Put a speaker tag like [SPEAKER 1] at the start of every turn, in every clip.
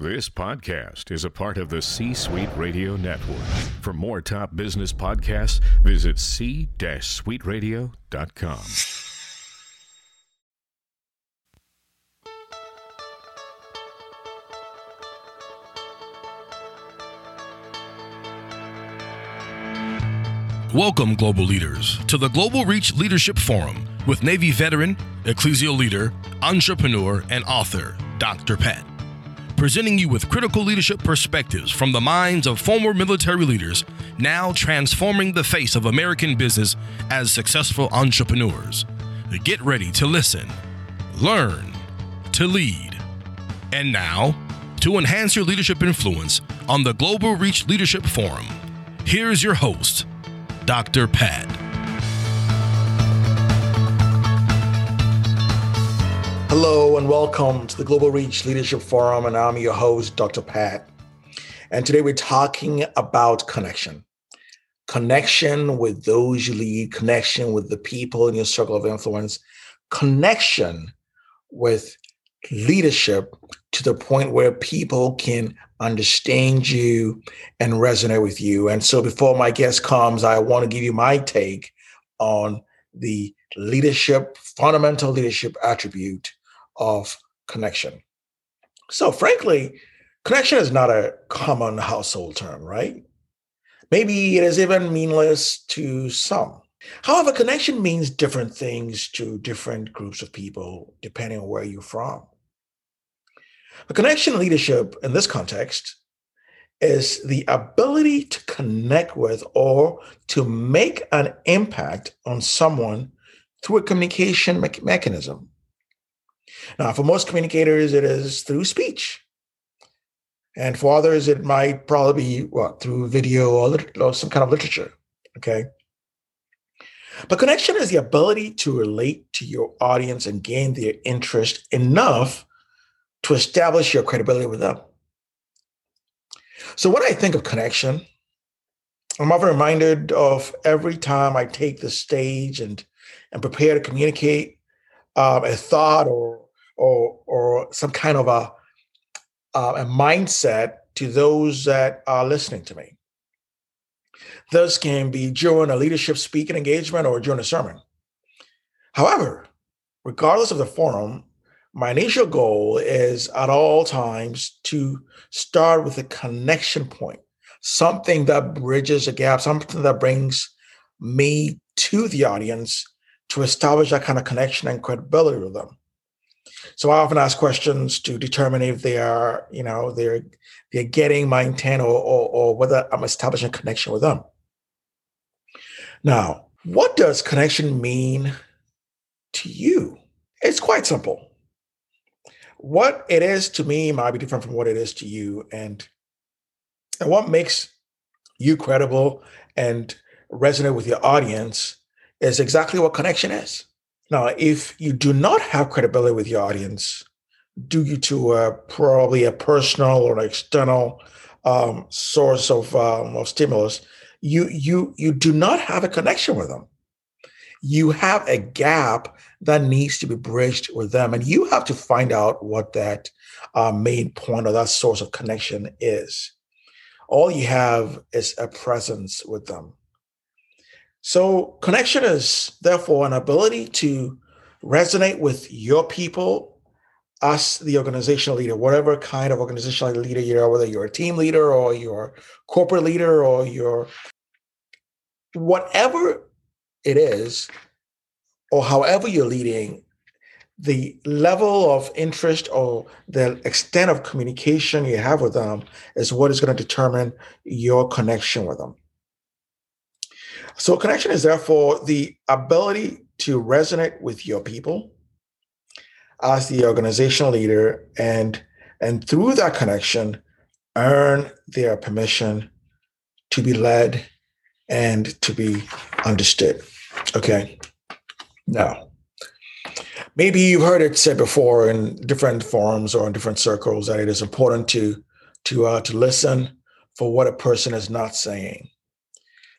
[SPEAKER 1] This podcast is a part of the C Suite Radio Network. For more top business podcasts, visit c-suiteradio.com.
[SPEAKER 2] Welcome, global leaders, to the Global Reach Leadership Forum with Navy veteran, ecclesial leader, entrepreneur, and author, Dr. Pat. Presenting you with critical leadership perspectives from the minds of former military leaders now transforming the face of American business as successful entrepreneurs. Get ready to listen, learn, to lead. And now, to enhance your leadership influence on the Global Reach Leadership Forum, here's your host, Dr. Pat.
[SPEAKER 3] Hello and welcome to the Global Reach Leadership Forum, and I'm your host, Dr. Pat. And today we're talking about connection connection with those you lead, connection with the people in your circle of influence, connection with leadership to the point where people can understand you and resonate with you. And so before my guest comes, I want to give you my take on the leadership, fundamental leadership attribute of connection. So, frankly, connection is not a common household term, right? Maybe it is even meaningless to some. However, connection means different things to different groups of people depending on where you're from. A connection leadership in this context is the ability to connect with or to make an impact on someone through a communication me- mechanism. Now, for most communicators, it is through speech. And for others, it might probably be what through video or, lit- or some kind of literature. Okay. But connection is the ability to relate to your audience and gain their interest enough to establish your credibility with them. So when I think of connection, I'm often reminded of every time I take the stage and and prepare to communicate um, a thought or or or some kind of a uh, a mindset to those that are listening to me. This can be during a leadership speaking engagement or during a sermon. However, regardless of the forum, my initial goal is at all times to start with a connection point, something that bridges a gap, something that brings me to the audience to establish that kind of connection and credibility with them. So I often ask questions to determine if they are, you know, they're they're getting my intent or, or, or whether I'm establishing a connection with them. Now, what does connection mean to you? It's quite simple. What it is to me might be different from what it is to you. And, and what makes you credible and resonate with your audience is exactly what connection is. Now, if you do not have credibility with your audience, due to uh, probably a personal or an external um, source of, um, of stimulus, you you you do not have a connection with them. You have a gap that needs to be bridged with them, and you have to find out what that uh, main point or that source of connection is. All you have is a presence with them. So, connection is therefore an ability to resonate with your people as the organizational leader, whatever kind of organizational leader you are, whether you're a team leader or you're corporate leader or you're whatever it is, or however you're leading, the level of interest or the extent of communication you have with them is what is going to determine your connection with them. So, connection is therefore the ability to resonate with your people as the organizational leader and and through that connection earn their permission to be led and to be understood. Okay? Now maybe you've heard it said before in different forums or in different circles that it is important to to uh, to listen for what a person is not saying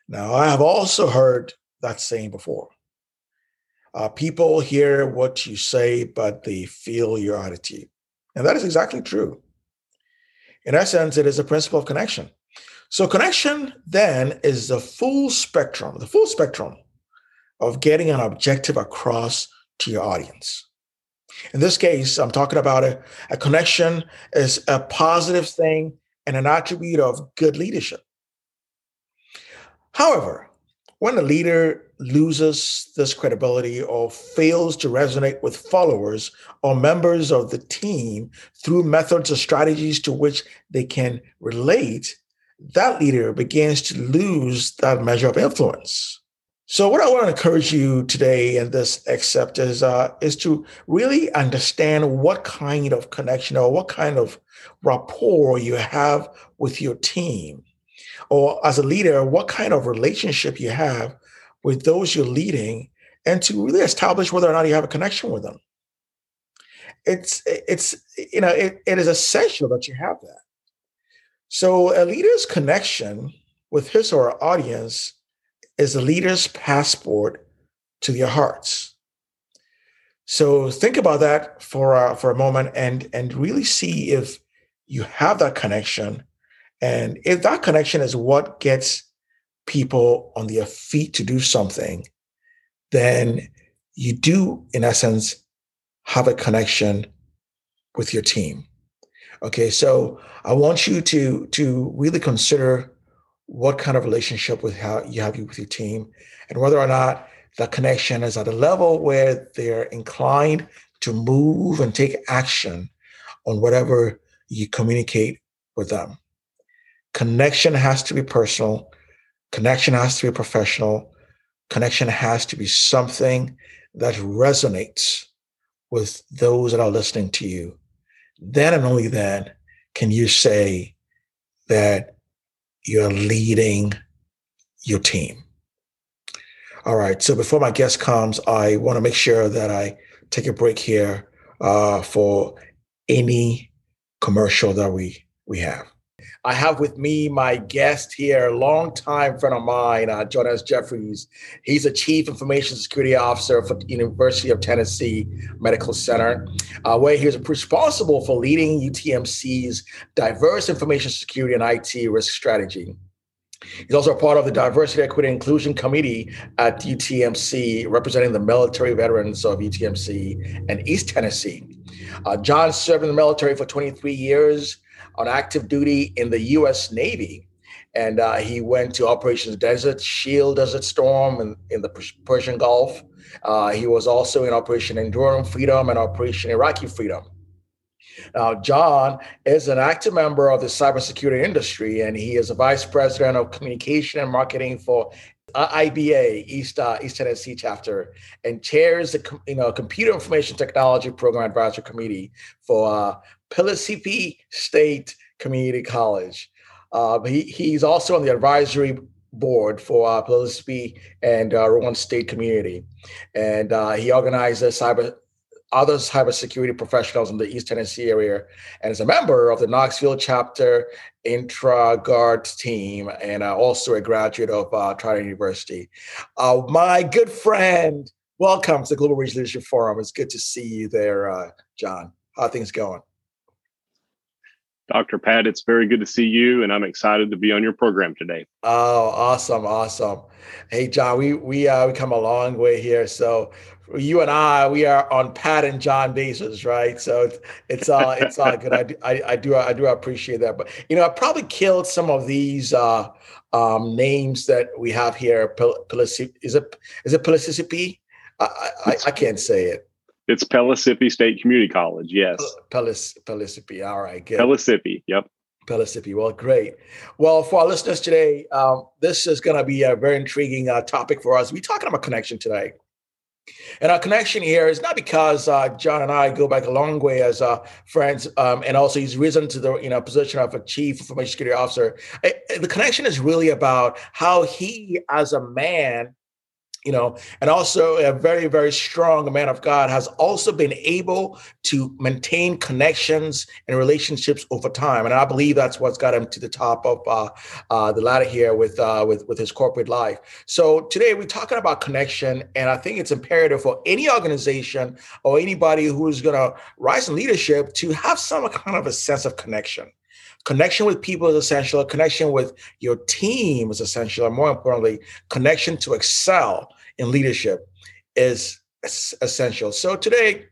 [SPEAKER 3] now i have also heard that saying before uh, people hear what you say, but they feel your attitude. And that is exactly true. In essence, it is a principle of connection. So, connection then is the full spectrum, the full spectrum of getting an objective across to your audience. In this case, I'm talking about a, a connection is a positive thing and an attribute of good leadership. However, when a leader loses this credibility or fails to resonate with followers or members of the team through methods or strategies to which they can relate, that leader begins to lose that measure of influence. So, what I want to encourage you today in this except is uh, is to really understand what kind of connection or what kind of rapport you have with your team, or as a leader, what kind of relationship you have with those you're leading, and to really establish whether or not you have a connection with them. It's it's you know it, it is essential that you have that. So, a leader's connection with his or her audience is the leader's passport to their hearts. So think about that for uh, for a moment and and really see if you have that connection, and if that connection is what gets people on their feet to do something, then you do, in essence, have a connection with your team. Okay, so I want you to to really consider what kind of relationship with how you have with your team and whether or not the connection is at a level where they're inclined to move and take action on whatever you communicate with them. Connection has to be personal. Connection has to be professional. Connection has to be something that resonates with those that are listening to you. Then and only then can you say that you're leading your team. All right. So before my guest comes, I want to make sure that I take a break here uh, for any commercial that we we have. I have with me my guest here, a longtime friend of mine, uh, Jonas Jeffries. He's a chief information security officer for the University of Tennessee Medical Center, uh, where he was responsible for leading UTMC's diverse information security and IT risk strategy. He's also a part of the Diversity, Equity, and Inclusion Committee at UTMC, representing the military veterans of UTMC and East Tennessee. Uh, John served in the military for 23 years on active duty in the U.S. Navy. And uh, he went to Operations Desert Shield, Desert Storm in, in the Persian Gulf. Uh, he was also in Operation Enduring Freedom and Operation Iraqi Freedom. Now, John is an active member of the cybersecurity industry, and he is a vice president of communication and marketing for uh, IBA East uh, East Tennessee chapter, and chairs the you know Computer Information Technology Program Advisory Committee for uh, Pellissippi State Community College. Uh, he, he's also on the advisory board for uh, Pellissippi and uh, Roane State Community, and uh, he organizes cyber other cybersecurity professionals in the East Tennessee area, and is a member of the Knoxville chapter InfraGard team, and uh, also a graduate of uh, University. Uh, my good friend, welcome to the Global Reach Leadership Forum. It's good to see you there, uh, John. How things going?
[SPEAKER 4] Dr. Pat, it's very good to see you, and I'm excited to be on your program today.
[SPEAKER 3] Oh, awesome, awesome. Hey, John, we we uh, we come a long way here. So you and I, we are on Pat and John basis, right? So it's it's all it's all good. I do, I, I do I do appreciate that. But you know, I probably killed some of these uh, um, names that we have here. Pellissippi is it is it Pellissippi? I, I, I can't say it.
[SPEAKER 4] It's Pellissippi State Community College. Yes.
[SPEAKER 3] Pellis, Pellissippi. All right. Good.
[SPEAKER 4] Pellissippi. Yep.
[SPEAKER 3] Pellissippi. Well, great. Well, for our listeners today, um, this is going to be a very intriguing uh, topic for us. We're talking about connection today. And our connection here is not because uh, John and I go back a long way as uh, friends, um, and also he's risen to the you know position of a chief information security officer. the connection is really about how he, as a man, you know, and also a very, very strong man of God has also been able to maintain connections and relationships over time. And I believe that's what's got him to the top of uh, uh, the ladder here with, uh, with, with his corporate life. So today we're talking about connection. And I think it's imperative for any organization or anybody who's going to rise in leadership to have some kind of a sense of connection. Connection with people is essential. Connection with your team is essential. And more importantly, connection to excel in leadership is essential. So today,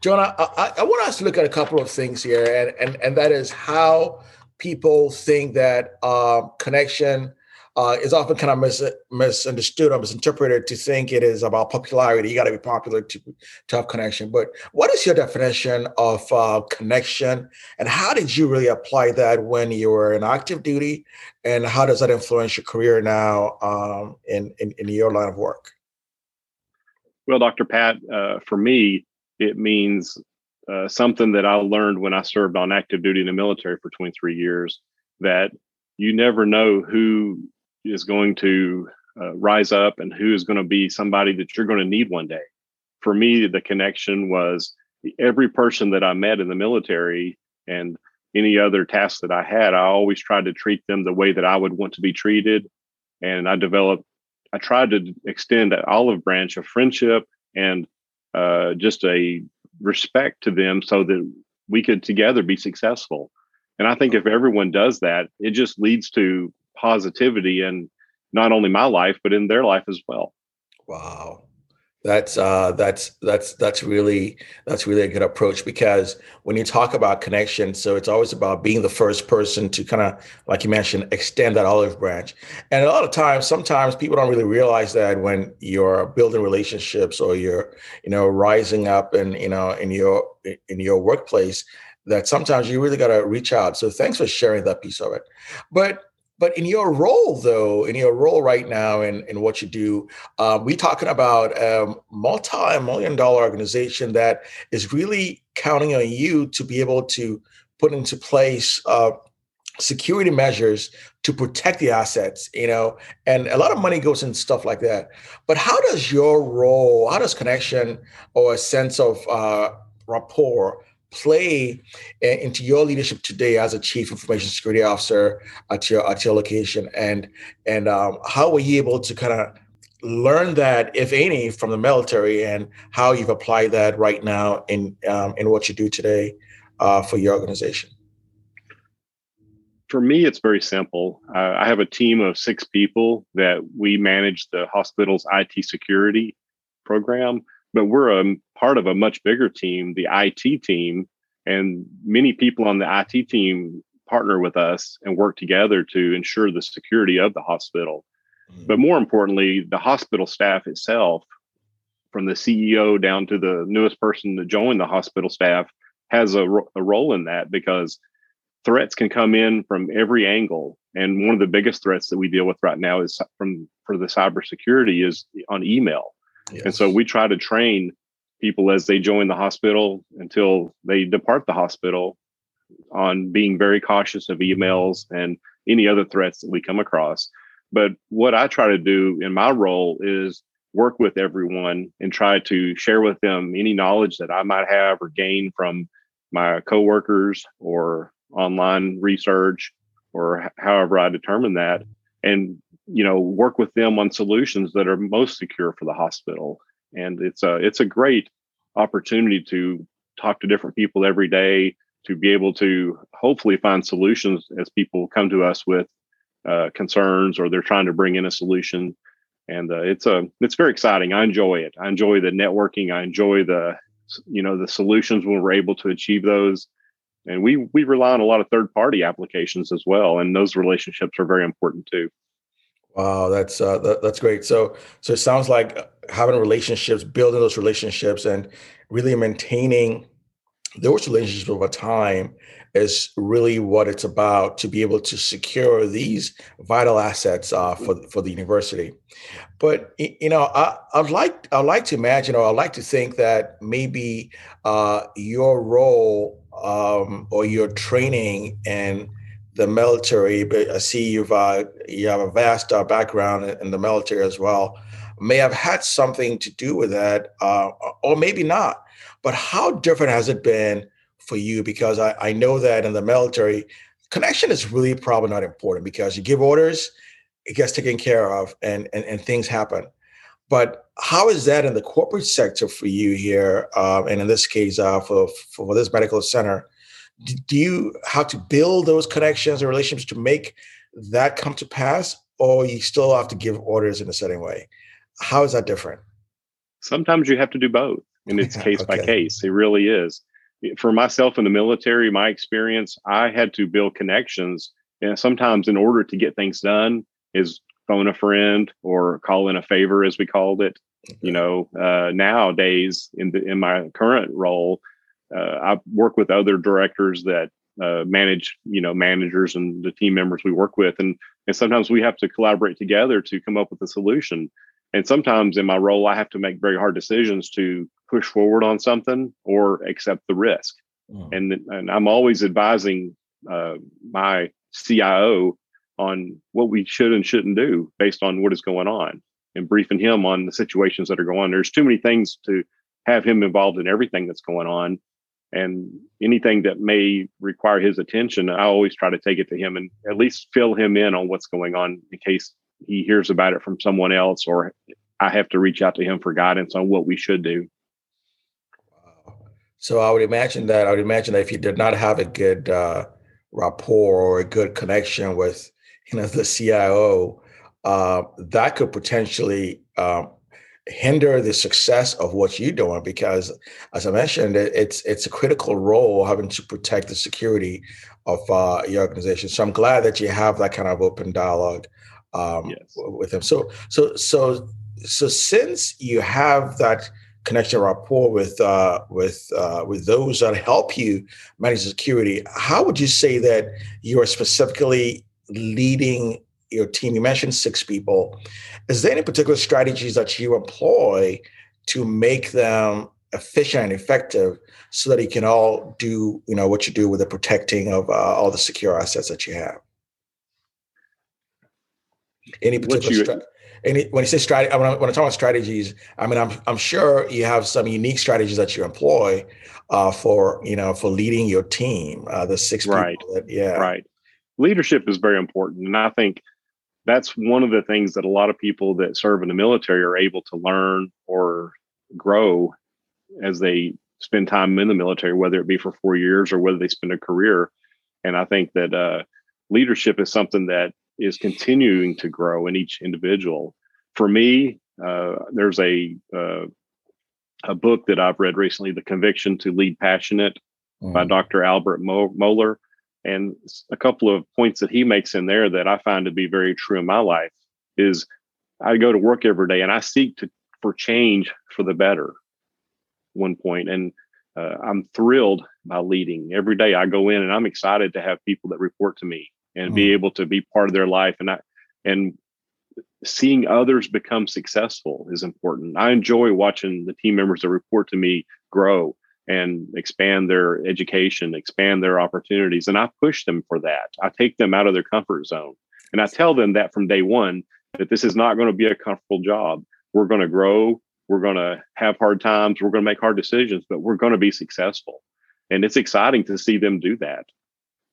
[SPEAKER 3] Jonah, I, I, want us to look at a couple of things here, and and and that is how people think that uh, connection uh, is often kind of mis- misunderstood or misinterpreted to think it is about popularity. You got to be popular to, to have connection. But what is your definition of uh, connection, and how did you really apply that when you were in active duty, and how does that influence your career now um, in, in, in your line of work?
[SPEAKER 4] Well, Dr. Pat, uh, for me, it means uh, something that I learned when I served on active duty in the military for 23 years that you never know who is going to uh, rise up and who is going to be somebody that you're going to need one day. For me, the connection was every person that I met in the military and any other tasks that I had, I always tried to treat them the way that I would want to be treated. And I developed, I tried to extend that olive branch of friendship and uh, just a respect to them so that we could together be successful. And I think if everyone does that, it just leads to positivity in not only my life but in their life as well.
[SPEAKER 3] Wow. That's uh that's that's that's really that's really a good approach because when you talk about connection so it's always about being the first person to kind of like you mentioned extend that olive branch. And a lot of times sometimes people don't really realize that when you're building relationships or you're you know rising up and you know in your in your workplace that sometimes you really got to reach out. So thanks for sharing that piece of it. But but in your role, though, in your role right now in, in what you do, uh, we're talking about a multi-million dollar organization that is really counting on you to be able to put into place uh, security measures to protect the assets, you know, and a lot of money goes into stuff like that. But how does your role, how does connection or a sense of uh, rapport play into your leadership today as a chief information security officer at your at your location? And and um, how were you able to kind of learn that if any from the military and how you've applied that right now in um, in what you do today uh, for your organization?
[SPEAKER 4] For me it's very simple. Uh, i have a team of six people that we manage the hospital's it security program but we're a part of a much bigger team, the IT team, and many people on the IT team partner with us and work together to ensure the security of the hospital. Mm-hmm. But more importantly, the hospital staff itself, from the CEO down to the newest person to join the hospital staff, has a, a role in that because threats can come in from every angle. And one of the biggest threats that we deal with right now is from for the cybersecurity is on email. Yes. And so we try to train people as they join the hospital until they depart the hospital on being very cautious of emails and any other threats that we come across. But what I try to do in my role is work with everyone and try to share with them any knowledge that I might have or gain from my coworkers or online research or however I determine that and you know work with them on solutions that are most secure for the hospital. And it's a it's a great opportunity to talk to different people every day to be able to hopefully find solutions as people come to us with uh, concerns or they're trying to bring in a solution. And uh, it's a it's very exciting. I enjoy it. I enjoy the networking. I enjoy the you know the solutions when we're able to achieve those. And we we rely on a lot of third party applications as well and those relationships are very important too
[SPEAKER 3] Wow, that's uh, that, that's great. So so it sounds like having relationships, building those relationships, and really maintaining those relationships over time is really what it's about to be able to secure these vital assets uh, for for the university. But you know, I, I'd like I'd like to imagine, or I'd like to think that maybe uh, your role um, or your training and the military, but I see you've uh, you have a vast uh, background in the military as well. May have had something to do with that, uh, or maybe not. But how different has it been for you? Because I, I know that in the military, connection is really probably not important because you give orders, it gets taken care of, and and, and things happen. But how is that in the corporate sector for you here, uh, and in this case, uh, for for this medical center? Do you have to build those connections and relationships to make that come to pass, or you still have to give orders in a certain way? How is that different?
[SPEAKER 4] Sometimes you have to do both, and it's case okay. by case. It really is. For myself in the military, my experience, I had to build connections, and sometimes in order to get things done, is phone a friend or call in a favor, as we called it. You know, uh, nowadays in the, in my current role, I work with other directors that uh, manage, you know, managers and the team members we work with, and and sometimes we have to collaborate together to come up with a solution. And sometimes in my role, I have to make very hard decisions to push forward on something or accept the risk. Mm. And and I'm always advising uh, my CIO on what we should and shouldn't do based on what is going on and briefing him on the situations that are going on. There's too many things to have him involved in everything that's going on and anything that may require his attention i always try to take it to him and at least fill him in on what's going on in case he hears about it from someone else or i have to reach out to him for guidance on what we should do.
[SPEAKER 3] So i would imagine that i would imagine that if you did not have a good uh, rapport or a good connection with you know the cio uh, that could potentially um, hinder the success of what you're doing because as i mentioned it's it's a critical role having to protect the security of uh, your organization so i'm glad that you have that kind of open dialogue um, yes. with them so so so so since you have that connection rapport with uh, with uh, with those that help you manage security how would you say that you are specifically leading your team? You mentioned six people. Is there any particular strategies that you employ to make them efficient and effective so that you can all do you know what you do with the protecting of uh, all the secure assets that you have any particular you, stra- any when you say strategy when, I, when I talk about strategies i mean i'm i'm sure you have some unique strategies that you employ uh, for you know for leading your team uh, the six
[SPEAKER 4] right.
[SPEAKER 3] people that, yeah
[SPEAKER 4] right leadership is very important and i think that's one of the things that a lot of people that serve in the military are able to learn or grow as they spend time in the military, whether it be for four years or whether they spend a career. And I think that uh, leadership is something that is continuing to grow in each individual. For me, uh, there's a uh, a book that I've read recently, "The Conviction to Lead Passionate" mm. by Dr. Albert Mohler, and a couple of points that he makes in there that I find to be very true in my life is I go to work every day and I seek to for change for the better. One point, and uh, I'm thrilled by leading every day. I go in and I'm excited to have people that report to me and mm. be able to be part of their life, and I and seeing others become successful is important. I enjoy watching the team members that report to me grow and expand their education, expand their opportunities. And I push them for that. I take them out of their comfort zone. And I tell them that from day one that this is not going to be a comfortable job. We're going to grow. We're going to have hard times. We're going to make hard decisions, but we're going to be successful. And it's exciting to see them do that.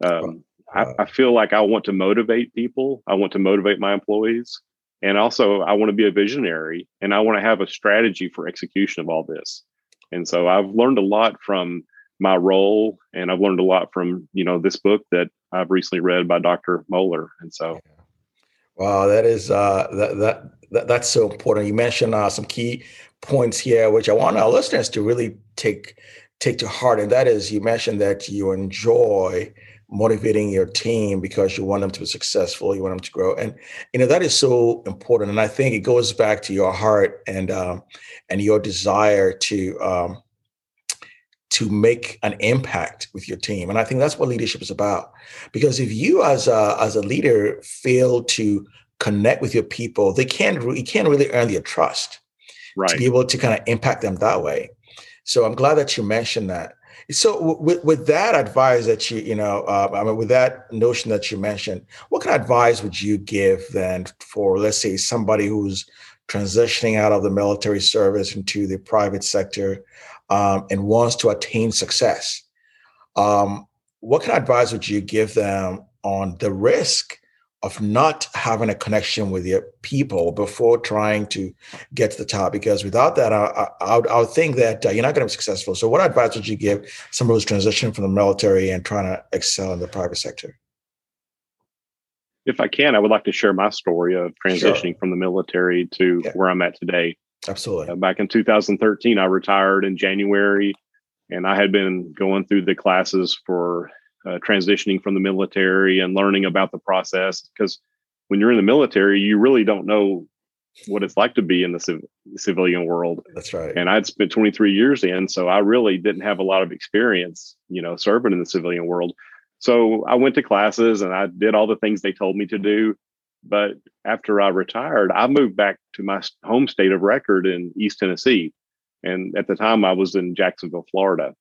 [SPEAKER 4] Um, I, I feel like I want to motivate people. I want to motivate my employees. And also, I want to be a visionary and I want to have a strategy for execution of all this. And so I've learned a lot from my role and I've learned a lot from, you know, this book that I've recently read by Dr. Mohler. And so
[SPEAKER 3] Wow, that is uh that that, that that's so important. You mentioned uh, some key points here, which I want our listeners to really take take to heart. And that is you mentioned that you enjoy motivating your team because you want them to be successful, you want them to grow, and you know that is so important. And I think it goes back to your heart and um, and your desire to um, to make an impact with your team. And I think that's what leadership is about. Because if you as a as a leader fail to connect with your people, they can't you can't really earn their trust right. to be able to kind of impact them that way. So I'm glad that you mentioned that. So with, with that advice that you, you know, uh, I mean, with that notion that you mentioned, what kind of advice would you give then for, let's say, somebody who's transitioning out of the military service into the private sector um, and wants to attain success? Um, what kind of advice would you give them on the risk of not having a connection with your people before trying to get to the top. Because without that, I, I, I would think that uh, you're not going to be successful. So, what advice would you give someone who's transitioning from the military and trying to excel in the private sector?
[SPEAKER 4] If I can, I would like to share my story of transitioning sure. from the military to yeah. where I'm at today.
[SPEAKER 3] Absolutely.
[SPEAKER 4] Uh, back in 2013, I retired in January, and I had been going through the classes for uh, transitioning from the military and learning about the process because when you're in the military you really don't know what it's like to be in the civ- civilian world.
[SPEAKER 3] That's right.
[SPEAKER 4] And i'd spent 23 years in so i really didn't have a lot of experience you know serving in the civilian world. So i went to classes and i did all the things they told me to do but after i retired i moved back to my home state of record in east tennessee. And at the time i was in jacksonville florida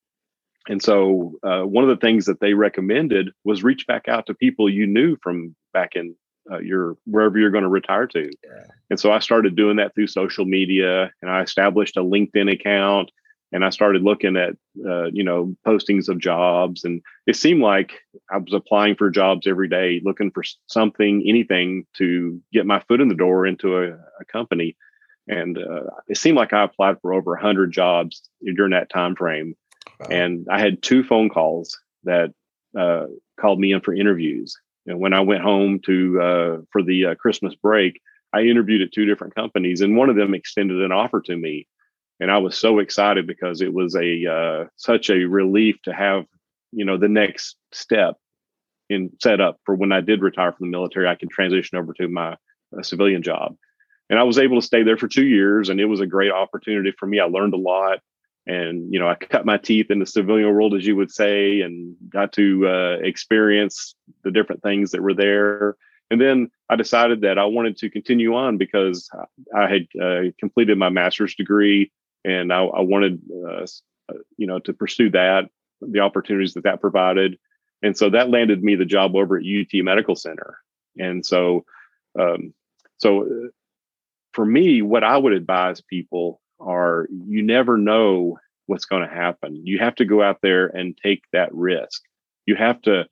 [SPEAKER 4] and so, uh, one of the things that they recommended was reach back out to people you knew from back in uh, your wherever you're going to retire to. Yeah. And so, I started doing that through social media, and I established a LinkedIn account, and I started looking at uh, you know postings of jobs, and it seemed like I was applying for jobs every day, looking for something, anything to get my foot in the door into a, a company. And uh, it seemed like I applied for over 100 jobs during that time frame and I had two phone calls that uh, called me in for interviews. And when I went home to uh, for the uh, Christmas break, I interviewed at two different companies, and one of them extended an offer to me, and I was so excited because it was a uh, such a relief to have you know the next step in set up for when I did retire from the military. I can transition over to my uh, civilian job, and I was able to stay there for two years, and it was a great opportunity for me. I learned a lot and you know i cut my teeth in the civilian world as you would say and got to uh, experience the different things that were there. And then i decided that i wanted to continue on because i had uh, completed my master's degree and i, I wanted uh, you know to pursue that the opportunities that that provided. And so that landed me the job over at ut medical center. And so um, so uh, for me what i would advise people are you never know what's going to happen. You have to go out there and take that risk. You have to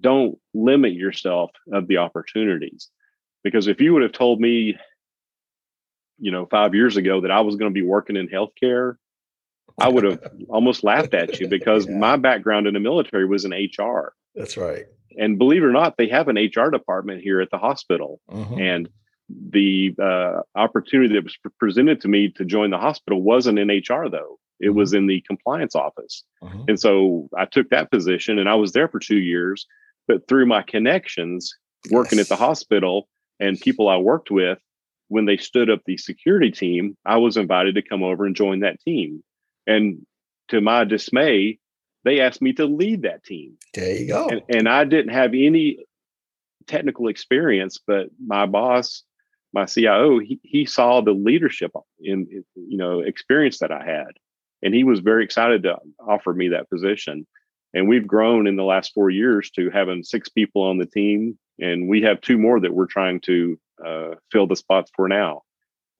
[SPEAKER 4] don't limit yourself of the opportunities. Because if you would have told me, you know, five years ago that I was going to be working in healthcare, I would have almost laughed at you because yeah. my background in the military was in HR.
[SPEAKER 3] That's right.
[SPEAKER 4] And believe it or not, they have an HR department here at the hospital. Mm-hmm. And the uh, opportunity that was presented to me to join the hospital wasn't in HR though. It mm-hmm. was in the compliance office. Mm-hmm. And so I took that position and I was there for two years. But through my connections working yes. at the hospital and people I worked with, when they stood up the security team, I was invited to come over and join that team. And to my dismay, they asked me to lead that team.
[SPEAKER 3] There you go.
[SPEAKER 4] And, and I didn't have any technical experience, but my boss my CIO, he, he saw the leadership in, you know, experience that I had. And he was very excited to offer me that position. And we've grown in the last four years to having six people on the team. And we have two more that we're trying to uh, fill the spots for now.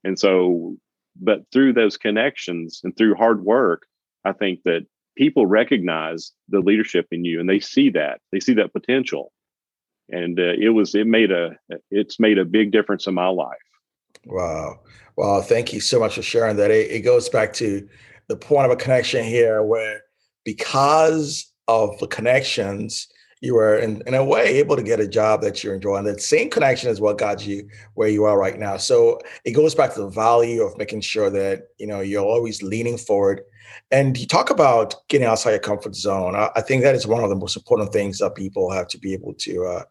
[SPEAKER 4] And so, but through those connections and through hard work, I think that people recognize the leadership in you and they see that, they see that potential and uh, it was it made a it's made a big difference in my life
[SPEAKER 3] wow well thank you so much for sharing that it, it goes back to the point of a connection here where because of the connections you were in, in a way able to get a job that you're enjoying. That same connection is what got you where you are right now. So it goes back to the value of making sure that you know you're always leaning forward. And you talk about getting outside your comfort zone. I, I think that is one of the most important things that people have to be able to uh,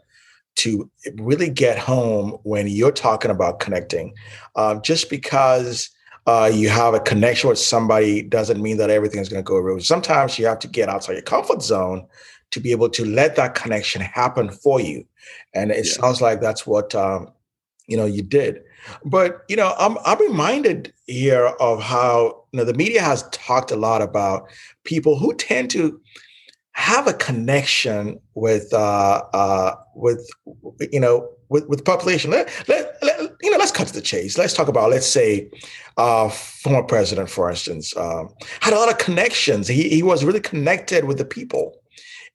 [SPEAKER 3] to really get home when you're talking about connecting. Um, just because uh, you have a connection with somebody doesn't mean that everything is going to go real. Sometimes you have to get outside your comfort zone to be able to let that connection happen for you. And it yeah. sounds like that's what um, you know you did. But you know, I'm I'm reminded here of how you know the media has talked a lot about people who tend to have a connection with uh, uh, with you know with with population. Let, let, let, you know, let's cut to the chase. Let's talk about let's say uh, former president, for instance, um, had a lot of connections. He he was really connected with the people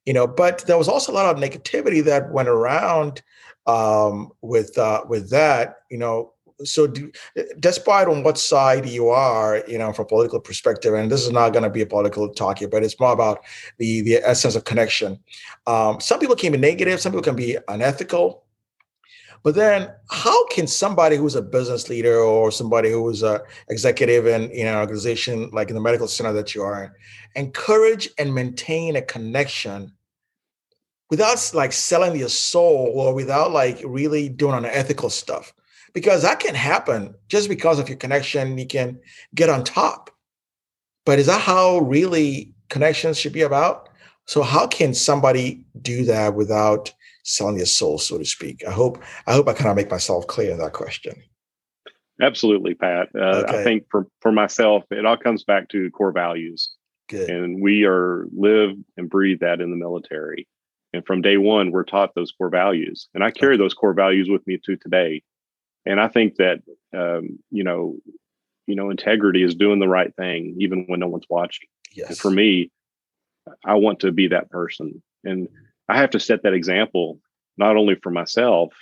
[SPEAKER 3] you know, but there was also a lot of negativity that went around um, with uh, with that, you know. So, do, despite on what side you are, you know, from a political perspective, and this is not going to be a political talk here, but it's more about the the essence of connection. Um, some people can be negative, some people can be unethical, but then, how can somebody who's a business leader or somebody who's a executive in an organization like in the medical center that you are in, encourage and maintain a connection without like selling your soul or without like really doing unethical stuff? Because that can happen just because of your connection. You can get on top, but is that how really connections should be about? So, how can somebody do that without selling your soul, so to speak. I hope I hope I kind of make myself clear in that question.
[SPEAKER 4] Absolutely, Pat. Uh, okay. I think for for myself, it all comes back to core values. Good. And we are live and breathe that in the military. And from day one, we're taught those core values, and I carry those core values with me to today. And I think that um, you know, you know, integrity is doing the right thing even when no one's watching. Yes. And for me, I want to be that person. And I have to set that example not only for myself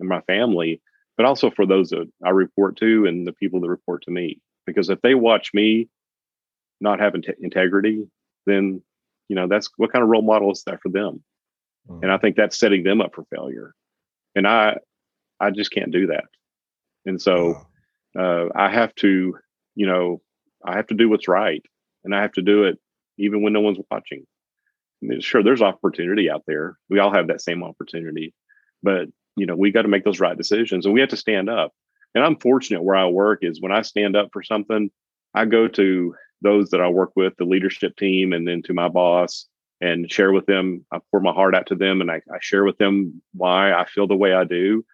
[SPEAKER 4] and my family, but also for those that I report to and the people that report to me. Because if they watch me not have integrity, then you know that's what kind of role model is that for them? Mm. And I think that's setting them up for failure. And I, I just can't do that. And so uh, I have to, you know, I have to do what's right, and I have to do it even when no one's watching. Sure there's opportunity out there. We all have that same opportunity but you know we got to make those right decisions and we have to stand up. And i'm fortunate where i work is when i stand up for something i go to those that i work with the leadership team and then to my boss and share with them. I pour my heart out to them and I, I share with them why i feel the way i do.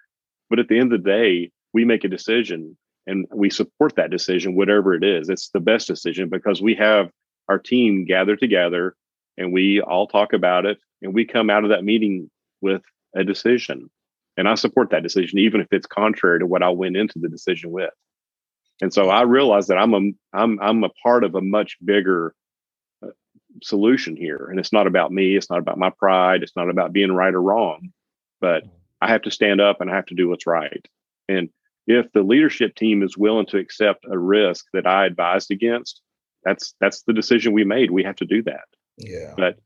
[SPEAKER 4] But at the end of the day we make a decision and we support that decision whatever it is it's the best decision because we have our team gather together and we all talk about it and we come out of that meeting with a decision. And i support that decision even if it's contrary to what i went into the decision with. And so i realize that i'm a i'm i'm a part of a much bigger uh, solution here. And it's not about me it's not about my pride it's not about being right or wrong but i have to stand up and i have to do what's right. And if the leadership team is willing to accept a risk that i advised against that's that's the decision we made we have to do that
[SPEAKER 3] yeah.
[SPEAKER 4] But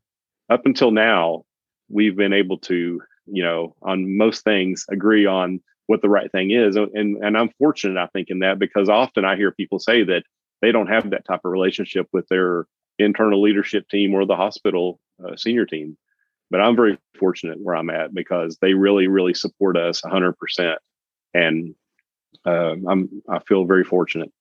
[SPEAKER 4] up until now, we've been able to, you know, on most things agree on what the right thing is. And and I'm fortunate, I think, in that because often I hear people say that they don't have that type of relationship with their internal leadership team or the hospital uh, senior team. But I'm very fortunate where I'm at because they really, really support us 100%. And uh, I'm I feel very fortunate.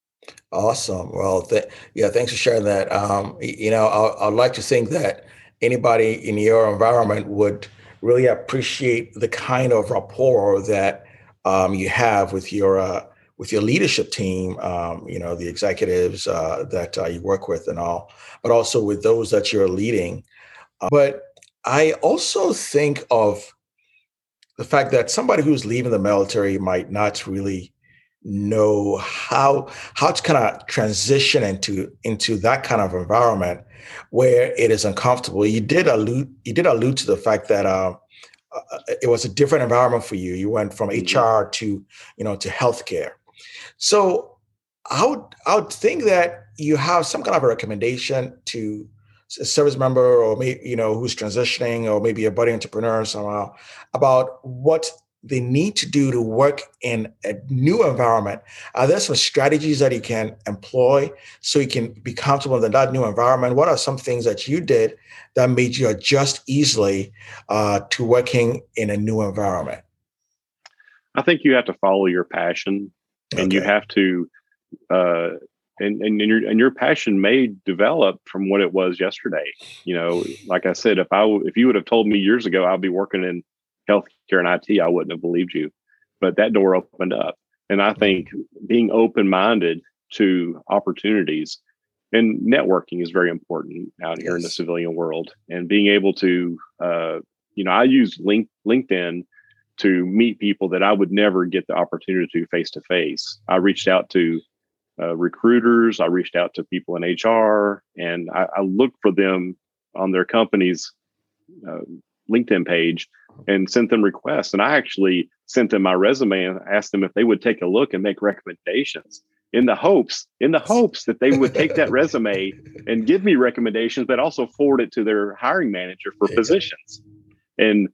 [SPEAKER 3] Awesome. Well, th- yeah, thanks for sharing that. Um, you know, I, I'd like to think that anybody in your environment would really appreciate the kind of rapport that um, you have with your uh, with your leadership team. Um, you know, the executives uh, that uh, you work with and all, but also with those that you're leading. Uh, but I also think of the fact that somebody who's leaving the military might not really know how how to kind of transition into into that kind of environment where it is uncomfortable. You did allude you did allude to the fact that uh, uh it was a different environment for you. You went from mm-hmm. HR to you know to healthcare. So I would I would think that you have some kind of a recommendation to a service member or maybe you know who's transitioning or maybe a buddy entrepreneur somehow about what they need to do to work in a new environment? Are there some strategies that you can employ so you can be comfortable in that new environment? What are some things that you did that made you adjust easily uh, to working in a new environment?
[SPEAKER 4] I think you have to follow your passion, and you have to, uh, and, and your and your passion may develop from what it was yesterday. You know, like I said, if I if you would have told me years ago I'll be working in healthcare and IT, I wouldn't have believed you. But that door opened up. And I think being open minded to opportunities and networking is very important out here yes. in the civilian world. And being able to, uh, you know, I use link, LinkedIn to meet people that I would never get the opportunity to face to face. I reached out to uh, recruiters, I reached out to people in HR, and I, I looked for them on their companies uh, LinkedIn page and sent them requests. And I actually sent them my resume and asked them if they would take a look and make recommendations in the hopes in the hopes that they would take that resume and give me recommendations but also forward it to their hiring manager for positions. And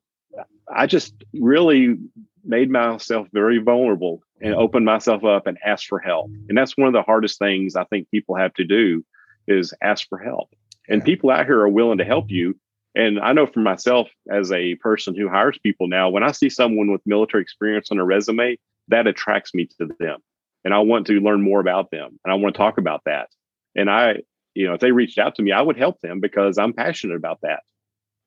[SPEAKER 4] i just really made myself very vulnerable and opened myself up and asked for help. And that's one of the hardest things i think people have to do is ask for help. And people out here are willing to help you and I know for myself as a person who hires people now, when I see someone with military experience on a resume, that attracts me to them. And I want to learn more about them and I want to talk about that. And I, you know, if they reached out to me, I would help them because I'm passionate about that.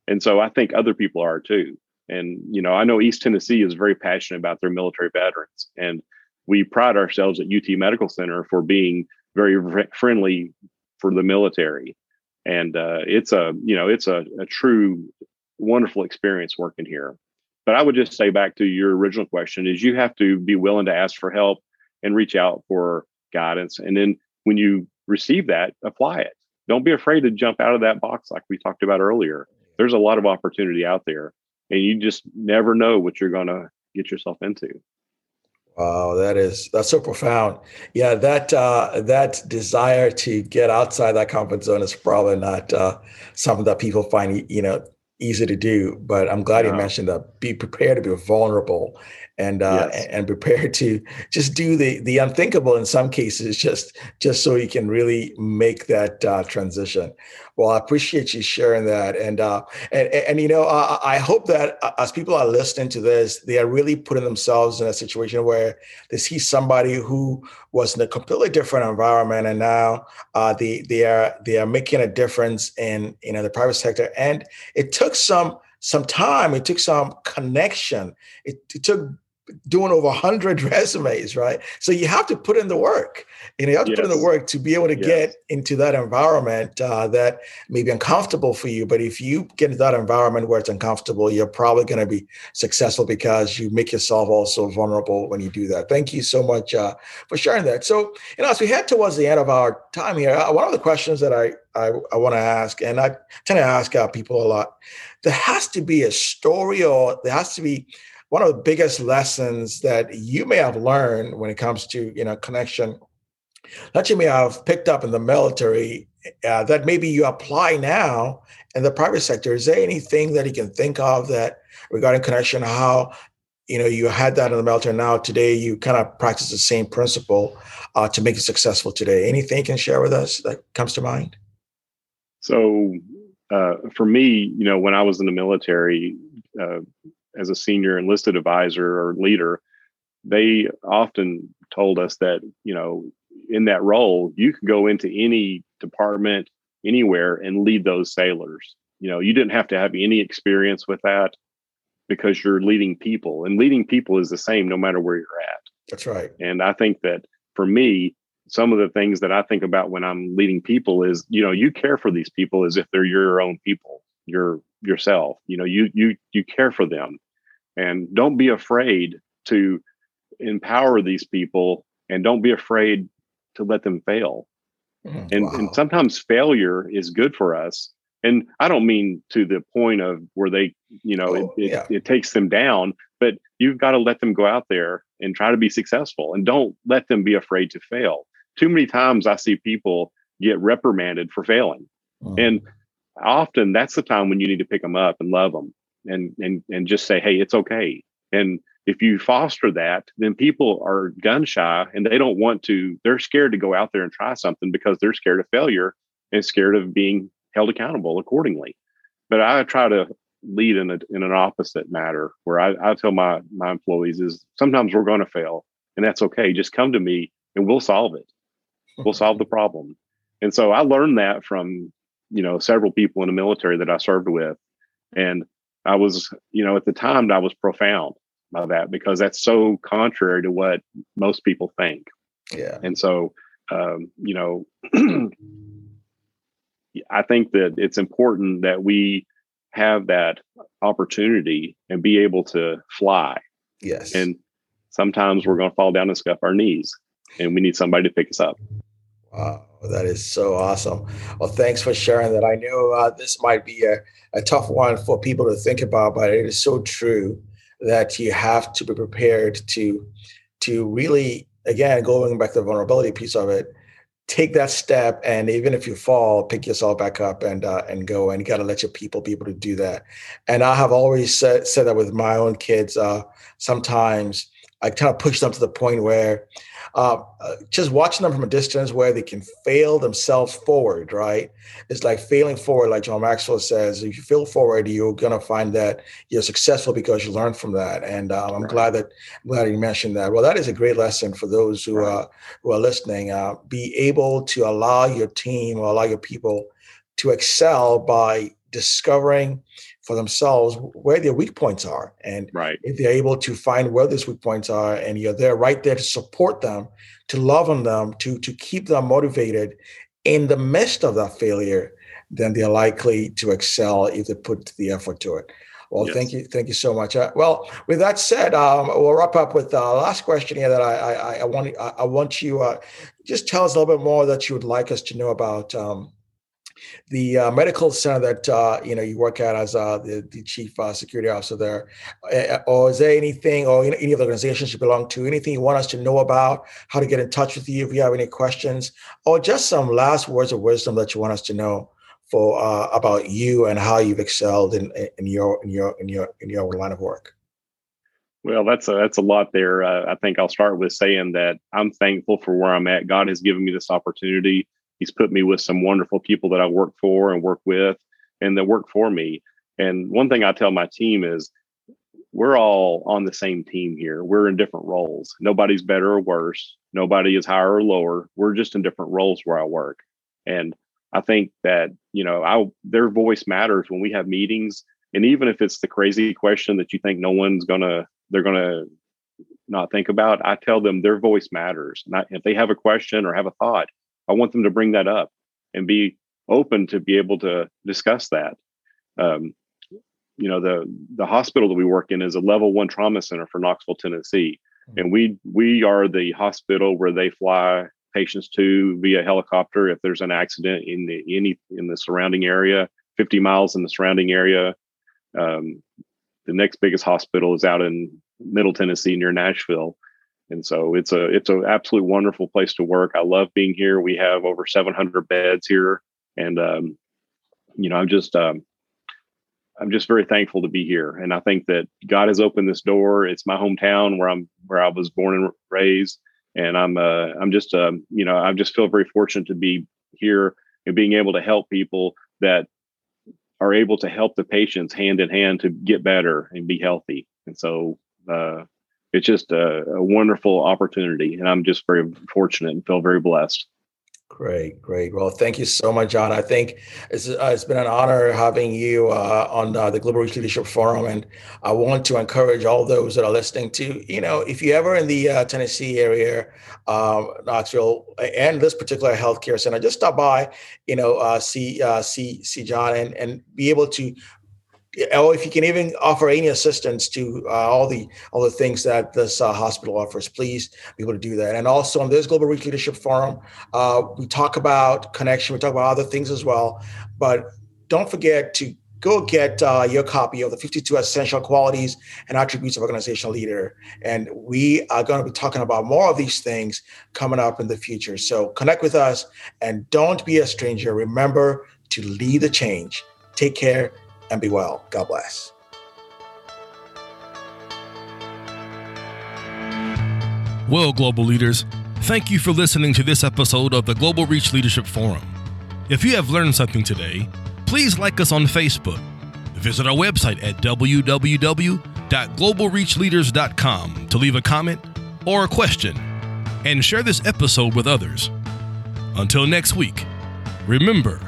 [SPEAKER 4] And so I think other people are too. And, you know, I know East Tennessee is very passionate about their military veterans. And we pride ourselves at UT Medical Center for being very friendly for the military and uh, it's a you know it's a, a true wonderful experience working here. But i would just say back to your original question is you have to be willing to ask for help and reach out for guidance. And then when you receive that apply it. Don't be afraid to jump out of that box like we talked about earlier. There's a lot of opportunity out there and you just never know what you're going to get yourself into
[SPEAKER 3] Wow, that is that's so profound. Yeah, that uh, that desire to get outside that comfort zone is probably not uh, something that people find you know easy to do. But I'm glad no. you mentioned that. Be prepared to be vulnerable and uh, yes. and prepared to just do the the unthinkable in some cases, just just so you can really make that uh, transition. Well, I appreciate you sharing that, and uh, and, and you know, I, I hope that uh, as people are listening to this, they are really putting themselves in a situation where they see somebody who was in a completely different environment, and now uh, they they are they are making a difference in you know the private sector, and it took some some time. It took some connection. It, it took doing over 100 resumes right so you have to put in the work you know you have to yes. put in the work to be able to yes. get into that environment uh, that may be uncomfortable for you but if you get into that environment where it's uncomfortable you're probably going to be successful because you make yourself also vulnerable when you do that thank you so much uh, for sharing that so you know as we head towards the end of our time here uh, one of the questions that i i, I want to ask and i tend to ask uh, people a lot there has to be a story or there has to be one of the biggest lessons that you may have learned when it comes to you know connection that you may have picked up in the military uh, that maybe you apply now in the private sector. Is there anything that you can think of that regarding connection how you know you had that in the military now today you kind of practice the same principle uh, to make it successful today? Anything you can share with us that comes to mind?
[SPEAKER 4] So uh, for me you know when i was in the military uh, as a senior enlisted advisor or leader, they often told us that, you know, in that role, you could go into any department anywhere and lead those sailors. You know, you didn't have to have any experience with that because you're leading people and leading people is the same no matter where you're at.
[SPEAKER 3] That's right.
[SPEAKER 4] And I think that for me, some of the things that I think about when I'm leading people is, you know, you care for these people as if they're your own people, your yourself. You know, you you you care for them and don't be afraid to empower these people and don't be afraid to let them fail mm, and, wow. and sometimes failure is good for us and i don't mean to the point of where they you know oh, it, yeah. it, takes them down but you've got to let them go out there and try to be successful and don't let them be afraid to fail too many times i see people get reprimanded for failing mm. and often that's the time when you need to pick them up and love them and and and just say hey it's okay. And if you foster that then people are gun shy and they don't want to they're scared to go out there and try something because they're scared of failure and scared of being held accountable accordingly. But i try to lead in a in an opposite matter where i, I tell my my employees is sometimes we're going to fail and that's okay. Just come to me and we'll solve it. We'll solve the problem. And so i learned that from you know several people in the military that i served with and I was, you know, at the time I was profound by that because that's so contrary to what most people think.
[SPEAKER 3] Yeah.
[SPEAKER 4] And so, um, you know, I think that it's important that we have that opportunity and be able to fly.
[SPEAKER 3] Yes.
[SPEAKER 4] And sometimes we're going to fall down and scuff our knees and we need somebody to pick us up.
[SPEAKER 3] Wow, that is so awesome. Well, thanks for sharing that. I know uh, this might be a, a tough one for people to think about, but it is so true that you have to be prepared to to really again going back to the vulnerability piece of it take that step and even if you fall pick yourself back up and uh, and go and you got to let your people be able to do that and i have always said, said that with my own kids uh, sometimes i kind of push them to the point where uh, uh, just watching them from a distance where they can fail themselves forward, right? It's like failing forward, like John Maxwell says. If you fail forward, you're gonna find that you're successful because you learn from that. And um, I'm right. glad that I'm glad you mentioned that. Well, that is a great lesson for those who right. are who are listening. Uh, be able to allow your team or allow your people to excel by discovering for themselves where their weak points are. And
[SPEAKER 4] right.
[SPEAKER 3] if they're able to find where those weak points are and you're there right there to support them, to love on them, to, to keep them motivated in the midst of that failure, then they're likely to excel if they put the effort to it. Well, yes. thank you, thank you so much. Uh, well, with that said, um, we'll wrap up with the uh, last question here that I, I, I want I, I want you uh, just tell us a little bit more that you would like us to know about um, the uh, medical center that uh, you know you work at as uh, the, the, chief uh, security officer there, uh, or is there anything or any of the organizations you belong to, anything you want us to know about, how to get in touch with you if you have any questions, or just some last words of wisdom that you want us to know for uh, about you and how you've excelled in, in your in your in your in your line of work.
[SPEAKER 4] Well, that's a that's a lot there. Uh, I think I'll start with saying that I'm thankful for where I'm at. God has given me this opportunity he's put me with some wonderful people that I work for and work with and that work for me. And one thing I tell my team is we're all on the same team here. We're in different roles. Nobody's better or worse. Nobody is higher or lower. We're just in different roles where I work. And I think that, you know, I their voice matters when we have meetings. And even if it's the crazy question that you think no one's gonna they're gonna not think about, I tell them their voice matters. Not if they have a question or have a thought, I want them to bring that up and be open to be able to discuss that. Um, you know, the the hospital that we work in is a level one trauma center for Knoxville, Tennessee, mm-hmm. and we we are the hospital where they fly patients to via helicopter if there's an accident in the any in the surrounding area, 50 miles in the surrounding area. Um, the next biggest hospital is out in Middle Tennessee near Nashville, and so it's a it's an absolutely wonderful place to work. I love being here. We have over 700 beds here, and um, you know I'm just um, I'm just very thankful to be here. And I think that God has opened this door. It's my hometown where I'm where I was born and raised, and I'm uh, I'm just um, you know I just feel very fortunate to be here and being able to help people that are able to help the patients hand in hand to get better and be healthy. And so uh, it's just a, a wonderful opportunity, and I'm just very fortunate and feel very blessed.
[SPEAKER 3] Great, great. Well, thank you so much, John. I think it's, uh, it's been an honor having you uh, on uh, the Global Reach Leadership Forum, and I want to encourage all those that are listening to, you know, if you're ever in the uh, Tennessee area, um, Knoxville, and this particular healthcare center, just stop by, you know, uh, see uh, see see John, and and be able to or if you can even offer any assistance to uh, all the all the things that this uh, hospital offers, please be able to do that. And also on this Global Reach Leadership Forum, uh, we talk about connection, we talk about other things as well. But don't forget to go get uh, your copy of the 52 Essential Qualities and Attributes of Organizational Leader. And we are going to be talking about more of these things coming up in the future. So connect with us and don't be a stranger. Remember to lead the change. Take care and be well. God bless.
[SPEAKER 2] Well, global leaders, thank you for listening to this episode of the Global Reach Leadership Forum. If you have learned something today, please like us on Facebook. Visit our website at www.globalreachleaders.com to leave a comment or a question and share this episode with others. Until next week, remember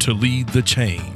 [SPEAKER 2] to lead the change.